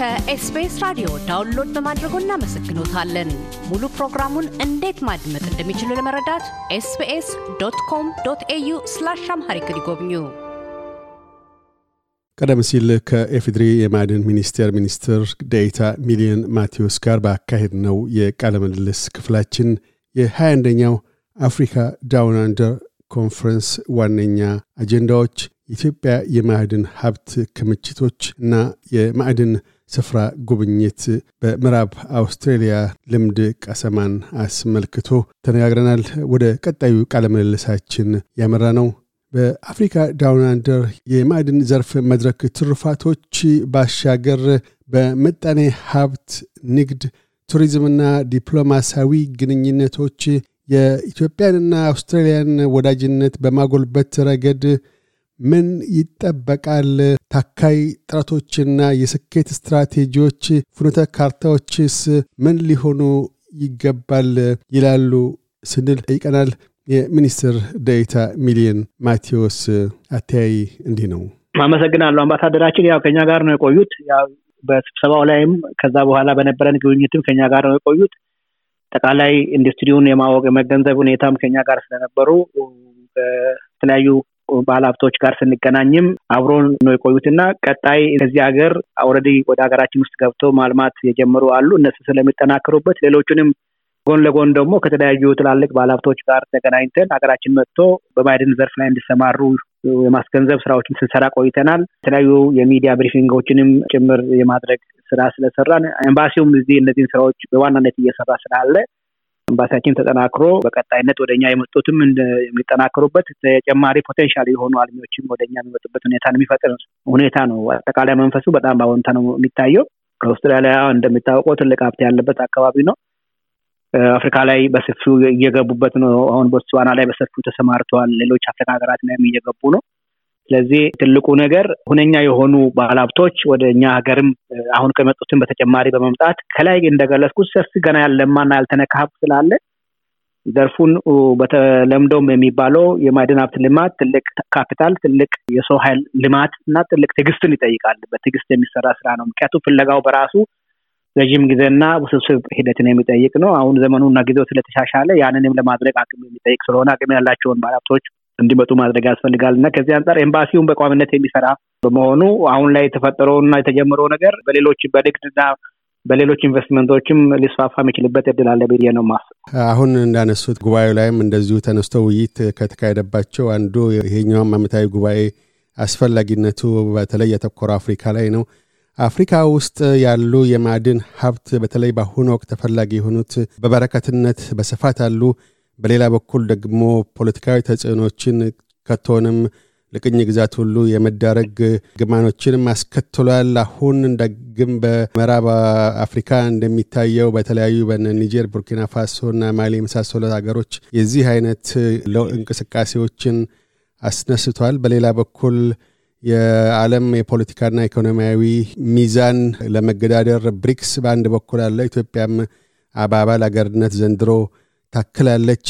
ከ SBS ራዲዮ download በማድረጎ እናመሰግኖታለን። ሙሉ ፕሮግራሙን እንዴት ማድመጥ እንደሚችሉ ለመረዳት SBS dot com dot au slash Amharic ይጎብኙ። ቀደም ሲል ከኤፍዲሪ የማዕድን ሚኒስቴር ሚኒስትር ዴኤታ ሚሊዮን ማቴዎስ ጋር ባካሄድነው የቃለ ምልልስ ክፍላችን የ21ኛው Africa Down Under ኮንፈረንስ ዋነኛ አጀንዳዎች የኢትዮጵያ የማዕድን ሀብት ክምችቶች እና የማዕድን ስፍራ ጉብኝት በምዕራብ አውስትሬሊያ ልምድ ቀሰማን አስመልክቶ ተነጋግረናል። ወደ ቀጣዩ ቃለ ምልልሳችን ያመራነው። በ Africa Down Under የማዕድን ዘርፍ መድረክ ትሩፋቶች ባሻገር በምጣኔ ሀብት፣ ንግድ፣ ቱሪዝምና ዲፕሎማሲያዊ ግንኙነቶች የኢትዮጵያንና አውስትራሊያን ወዳጅነት በማጎልበት ረገድ ምን ይጠበቃል? ታካይ ጥረቶችና የስኬት ስትራቴጂዎች፣ ፍኖተ ካርታዎችስ ምን ሊሆኑ ይገባል ይላሉ ስንል ጠይቀናል። የሚኒስትር ዴኤታ ሚሊየን ማቴዎስ አተያይ እንዲህ ነው። አመሰግናለሁ። አምባሳደራችን ያው ከኛ ጋር ነው የቆዩት። ያው በስብሰባው ላይም ከዛ በኋላ በነበረን ግብኝትም ከኛ ጋር ነው የቆዩት። አጠቃላይ ኢንዱስትሪውን የማወቅ የመገንዘብ ሁኔታም ከኛ ጋር ስለነበሩ ከተለያዩ ባለሀብቶች ጋር ስንገናኝም አብሮ ነው የቆዩት እና ቀጣይ እዚህ ሀገር already ወደ ሀገራችን ውስጥ ገብቶ ማልማት የጀመሩ አሉ። እነሱ ስለሚጠናከሩበት ሌሎቹንም ጎን ለጎን ደግሞ ከተለያዩ ትላልቅ ባለሀብቶች ጋር ተገናኝተን ሀገራችን መጥቶ በማዕድን ዘርፍ ላይ እንዲሰማሩ የማስገንዘብ ስራዎችን ስንሰራ ቆይተናል። የተለያዩ የሚዲያ briefing ኦችንም ጭምር የማድረግ ስራ ስለሰራን ኤምባሲውም እዚህ እነዚህን ስራዎች በዋናነት እየሰራ ስላለ ኤምባሲያችን ተጠናክሮ በቀጣይነት ወደ እኛ የመጡትም የሚጠናከሩበት ተጨማሪ ፖቴንሻል የሆኑ አልሚዎችም ወደ እኛ የሚመጡበት ሁኔታ የሚፈጥር ሁኔታ ነው። አጠቃላይ መንፈሱ በጣም በአዎንታ ነው የሚታየው። አውስትራሊያ እንደሚታወቀው ትልቅ ሀብት ያለበት አካባቢ ነው። አፍሪካ ላይ በሰፊው እየገቡበት ነው። አሁን ቦትስዋና ላይ በሰፊው ተሰማርተዋል። ሌሎች አፍሪካ ሀገራት ላይም እየገቡ ነው። ስለዚህ ትልቁ ነገር ሁነኛ የሆኑ ባለሀብቶች ወደ እኛ ሀገርም አሁን ከመጡትን በተጨማሪ በመምጣት ከላይ እንደገለጽኩት ሰፊ ገና ያለማና ያልተነካ ሀብት ስላለ ዘርፉን በተለምዶም የሚባለው የማዕድን ሀብት ልማት ትልቅ ካፒታል፣ ትልቅ የሰው ኃይል ልማት እና ትልቅ ትዕግስትን ይጠይቃል። በትዕግስት የሚሰራ ስራ ነው። ምክንያቱም ፍለጋው በራሱ ረዥም ጊዜና ውስብስብ ሂደትን የሚጠይቅ ነው። አሁን ዘመኑና ጊዜው ስለተሻሻለ ያንንም ለማድረግ አቅም የሚጠይቅ ስለሆነ አቅም ያላቸውን ባለሀብቶች እንዲመጡ ማድረግ ያስፈልጋል እና ከዚህ አንጻር ኤምባሲውን በቋሚነት የሚሰራ በመሆኑ አሁን ላይ የተፈጠረውና የተጀመረው ነገር በሌሎች በንግድና በሌሎች ኢንቨስትመንቶችም ሊስፋፋ የሚችልበት እድል አለ ብዬ ነው ማስብ። አሁን እንዳነሱት ጉባኤው ላይም እንደዚሁ ተነስቶ ውይይት ከተካሄደባቸው አንዱ ይሄኛውም ዓመታዊ ጉባኤ አስፈላጊነቱ በተለይ ያተኮረው አፍሪካ ላይ ነው። አፍሪካ ውስጥ ያሉ የማዕድን ሀብት በተለይ በአሁኑ ወቅት ተፈላጊ የሆኑት በበረከትነት በስፋት አሉ። በሌላ በኩል ደግሞ ፖለቲካዊ ተጽዕኖችን ከቶንም ለቅኝ ግዛት ሁሉ የመዳረግ ግማኖችንም አስከትሏል። አሁን እንደግም በምዕራብ አፍሪካ እንደሚታየው በተለያዩ በነ ኒጀር፣ ቡርኪና ፋሶ እና ማሊ የመሳሰሉት ሀገሮች የዚህ አይነት እንቅስቃሴዎችን አስነስቷል። በሌላ በኩል የዓለም የፖለቲካና ኢኮኖሚያዊ ሚዛን ለመገዳደር ብሪክስ በአንድ በኩል አለ። ኢትዮጵያም በአባል አገርነት ዘንድሮ ታክላለች።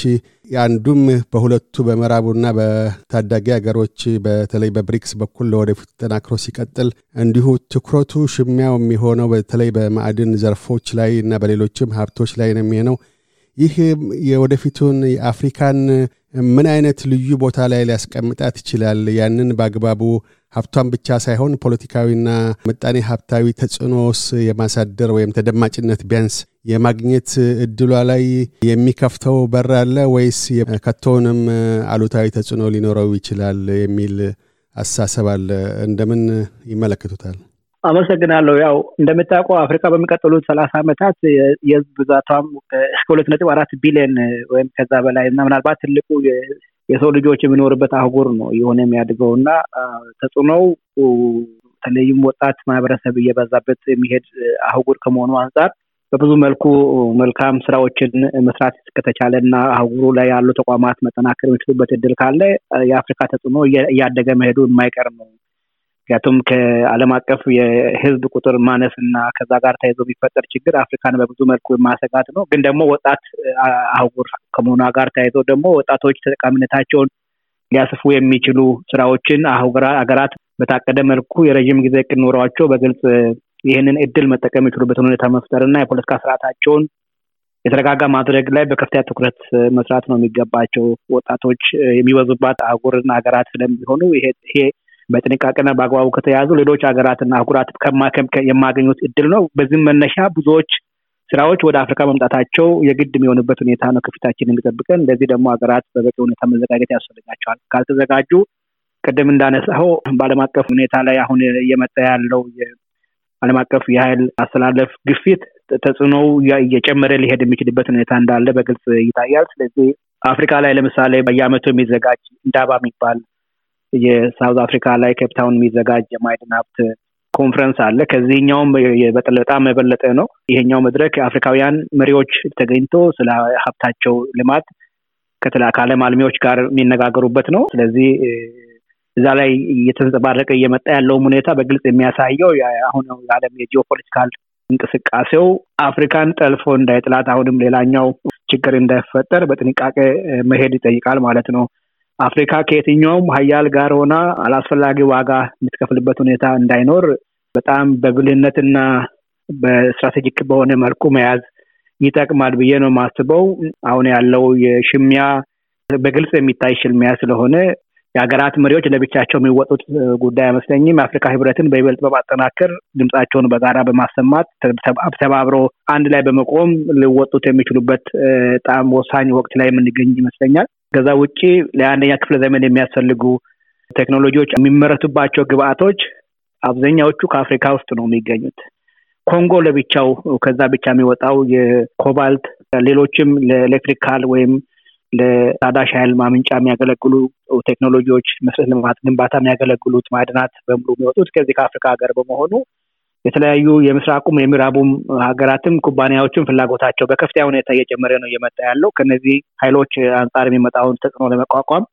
አንዱም በሁለቱ በምዕራቡና በታዳጊ ሀገሮች በተለይ በብሪክስ በኩል ለወደፊቱ ተጠናክሮ ሲቀጥል እንዲሁ ትኩረቱ ሽሚያው የሚሆነው በተለይ በማዕድን ዘርፎች ላይ እና በሌሎችም ሀብቶች ላይ ነው የሚሆነው። ይህ የወደፊቱን የአፍሪካን ምን አይነት ልዩ ቦታ ላይ ሊያስቀምጣት ይችላል? ያንን በአግባቡ ሀብቷን ብቻ ሳይሆን ፖለቲካዊና ምጣኔ ሀብታዊ ተጽዕኖስ የማሳደር ወይም ተደማጭነት ቢያንስ የማግኘት እድሏ ላይ የሚከፍተው በር አለ ወይስ ከቶውንም አሉታዊ ተጽዕኖ ሊኖረው ይችላል የሚል አሳሰብ አለ? እንደምን ይመለከቱታል? አመሰግናለሁ። ያው እንደምታውቀው አፍሪካ በሚቀጥሉት ሰላሳ ዓመታት የህዝብ ብዛቷም እስከ ሁለት ነጥብ አራት ቢሊዮን ወይም ከዛ በላይ እና ምናልባት ትልቁ የሰው ልጆች የሚኖርበት አህጉር ነው የሆነ የሚያድገው እና ተጽዕኖው በተለይም ወጣት ማህበረሰብ እየበዛበት የሚሄድ አህጉር ከመሆኑ አንጻር በብዙ መልኩ መልካም ስራዎችን መስራት ከተቻለ እና አህጉሩ ላይ ያሉ ተቋማት መጠናከር የሚችሉበት እድል ካለ የአፍሪካ ተጽዕኖ እያደገ መሄዱ የማይቀር ነው። ምክንያቱም ከዓለም አቀፍ የህዝብ ቁጥር ማነስ እና ከዛ ጋር ተይዞ የሚፈጠር ችግር አፍሪካን በብዙ መልኩ የማሰጋት ነው። ግን ደግሞ ወጣት አህጉር ከመሆኗ ጋር ተያይዞ ደግሞ ወጣቶች ተጠቃሚነታቸውን ሊያስፉ የሚችሉ ስራዎችን ሀገራት በታቀደ መልኩ የረዥም ጊዜ እቅድ ኖሯቸው በግልጽ ይህንን እድል መጠቀም የሚችሉበትን ሁኔታ መፍጠር እና የፖለቲካ ስርዓታቸውን የተረጋጋ ማድረግ ላይ በከፍተኛ ትኩረት መስራት ነው የሚገባቸው። ወጣቶች የሚበዙባት አህጉርና ሀገራት ስለሚሆኑ ይሄ በጥንቃቄና በአግባቡ ከተያዙ ሌሎች ሀገራትና አህጉራት የማገኙት እድል ነው። በዚህም መነሻ ብዙዎች ስራዎች ወደ አፍሪካ መምጣታቸው የግድ የሚሆንበት ሁኔታ ነው ከፊታችን የሚጠብቀን። ለዚህ ደግሞ ሀገራት በበቂ ሁኔታ መዘጋጀት ያስፈልጋቸዋል። ካልተዘጋጁ ቅድም እንዳነሳው በዓለም አቀፍ ሁኔታ ላይ አሁን እየመጣ ያለው የዓለም አቀፍ የኃይል አሰላለፍ ግፊት ተጽዕኖው እየጨመረ ሊሄድ የሚችልበት ሁኔታ እንዳለ በግልጽ ይታያል። ስለዚህ አፍሪካ ላይ ለምሳሌ በየአመቱ የሚዘጋጅ Indaba የሚባል የ South Africa ላይ ኬፕታውን የሚዘጋጅ የማዕድን ሀብት ኮንፈረንስ አለ። ከዚህኛውም በጣም የበለጠ ነው። ይሄኛው መድረክ የአፍሪካውያን መሪዎች ተገኝቶ ስለ ሀብታቸው ልማት ከዓለም አልሚዎች ጋር የሚነጋገሩበት ነው። ስለዚህ እዛ ላይ እየተንጸባረቀ እየመጣ ያለውም ሁኔታ በግልጽ የሚያሳየው አሁን የዓለም የ geopolitical እንቅስቃሴው አፍሪካን ጠልፎ እንዳይጥላት አሁንም ሌላኛው ችግር እንዳይፈጠር በጥንቃቄ መሄድ ይጠይቃል ማለት ነው። አፍሪካ ከየትኛውም ሀያል ጋር ሆና አላስፈላጊ ዋጋ የምትከፍልበት ሁኔታ እንዳይኖር በጣም በብልህነትና በ strategic በሆነ መልኩ መያዝ ይጠቅማል ብዬ ነው የማስበው። አሁን ያለው የሽሚያ በግልጽ የሚታይ ሽልሚያ ስለሆነ የሀገራት መሪዎች ለብቻቸው የሚወጡት ጉዳይ አይመስለኝም። የአፍሪካ ህብረትን በይበልጥ በማጠናከር ድምጻቸውን በጋራ በማሰማት ተባብሮ አንድ ላይ በመቆም ሊወጡት የሚችሉበት በጣም ወሳኝ ወቅት ላይ የምንገኝ ይመስለኛል። ከዛ ውጭ ለአንደኛ ክፍለ ዘመን የሚያስፈልጉ ቴክኖሎጂዎች የሚመረቱባቸው ግብአቶች አብዛኛዎቹ ከአፍሪካ ውስጥ ነው የሚገኙት። ኮንጎ ለብቻው ከዛ ብቻ የሚወጣው የኮባልት ሌሎችም ለኤሌክትሪካል ወይም ለታዳሽ ኃይል ማምንጫ የሚያገለግሉ ቴክኖሎጂዎች መሰረተ ልማት ግንባታ የሚያገለግሉት ማዕድናት በሙሉ የሚወጡት ከዚህ ከአፍሪካ ሀገር በመሆኑ የተለያዩ የምስራቁም የምዕራቡም ሀገራትም ኩባንያዎችም ፍላጎታቸው በከፍተኛ ሁኔታ እየጨመረ ነው እየመጣ ያለው። ከነዚህ ኃይሎች አንጻር የሚመጣውን ተጽዕኖ ለመቋቋም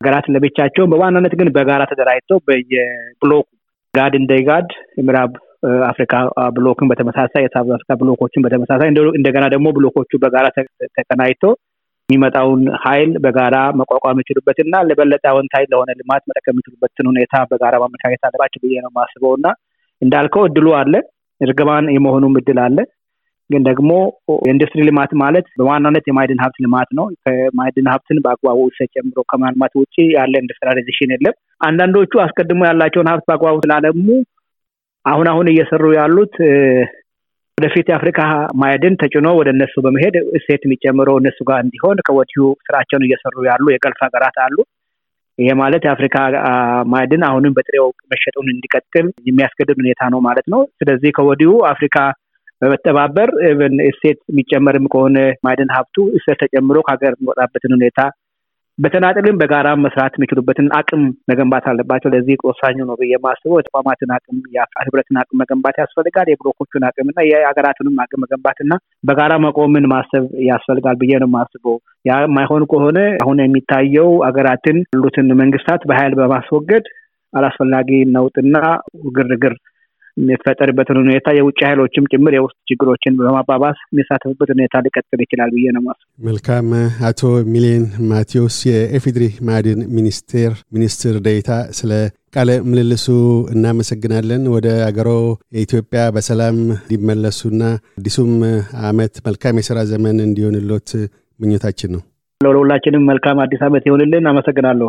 ሀገራት ለብቻቸውን በዋናነት ግን በጋራ ተደራጅተው በየብሎኩ ኢጋድ እንደ ኢጋድ የምዕራብ አፍሪካ bloc ን በተመሳሳይ የ South Africa bloc ኦችን በተመሳሳይ እንደገና ደግሞ bloc ኦቹ በጋራ ተቀናጅተው የሚመጣውን ኃይል በጋራ መቋቋም የሚችሉበት እና ለበለጠ አዎንታዊ ለሆነ ልማት መጠቀም የሚችሉበትን ሁኔታ በጋራ ማመቻቸት አለባቸው ብዬ ነው የማስበው እና እንዳልከው እድሉ አለ፣ እርግማን የመሆኑም እድል አለ። ግን ደግሞ የኢንዱስትሪ ልማት ማለት በዋናነት የማዕድን ሀብት ልማት ነው። ከማዕድን ሀብትን በአግባቡ እሴት ጨምሮ ከማልማት ውጭ ያለ industrialization የለም። አንዳንዶቹ አስቀድሞ ያላቸውን ሀብት በአግባቡ ስላለሙ አሁን አሁን እየሰሩ ያሉት ወደፊት የአፍሪካ ማዕድን ተጭኖ ወደ እነሱ በመሄድ እሴት የሚጨምረው እነሱ ጋር እንዲሆን ከወዲሁ ስራቸውን እየሰሩ ያሉ የገልፍ ሀገራት አሉ። ይሄ ማለት የአፍሪካ ማዕድን አሁንም በጥሬው መሸጡን እንዲቀጥል የሚያስገድድ ሁኔታ ነው ማለት ነው። ስለዚህ ከወዲሁ አፍሪካ በመተባበር እሴት የሚጨመርም ከሆነ ማዕድን ሀብቱ እሴት ተጨምሮ ከሀገር የሚወጣበትን ሁኔታ በተናጥልም በጋራ መስራት የሚችሉበትን አቅም መገንባት አለባቸው። ለዚህ ወሳኙ ነው ብዬ የማስበው የተቋማትን አቅም ህብረትን አቅም መገንባት ያስፈልጋል። የብሎኮቹን አቅም እና የሀገራትንም አቅም መገንባት እና በጋራ መቆምን ማሰብ ያስፈልጋል ብዬ ነው የማስበው። ያ የማይሆን ከሆነ አሁን የሚታየው ሀገራትን ያሉትን መንግስታት በኃይል በማስወገድ አላስፈላጊ ነውጥና ግርግር የሚፈጠርበትን ሁኔታ የውጭ ኃይሎችም ጭምር የውስጥ ችግሮችን በማባባስ የሚሳተፉበት ሁኔታ ሊቀጥል ይችላል ብዬ ነው ማስ መልካም። አቶ ሚሊየን ማቴዎስ የኤፌድሪ ማዕድን ሚኒስቴር ሚኒስትር ዴኤታ ስለ ቃለ ምልልሱ እናመሰግናለን። ወደ አገሮ የኢትዮጵያ በሰላም እንዲመለሱና አዲሱም አመት መልካም የስራ ዘመን እንዲሆንሎት ምኞታችን ነው። ለሁላችንም መልካም አዲስ አመት ይሆንልን። አመሰግናለሁ።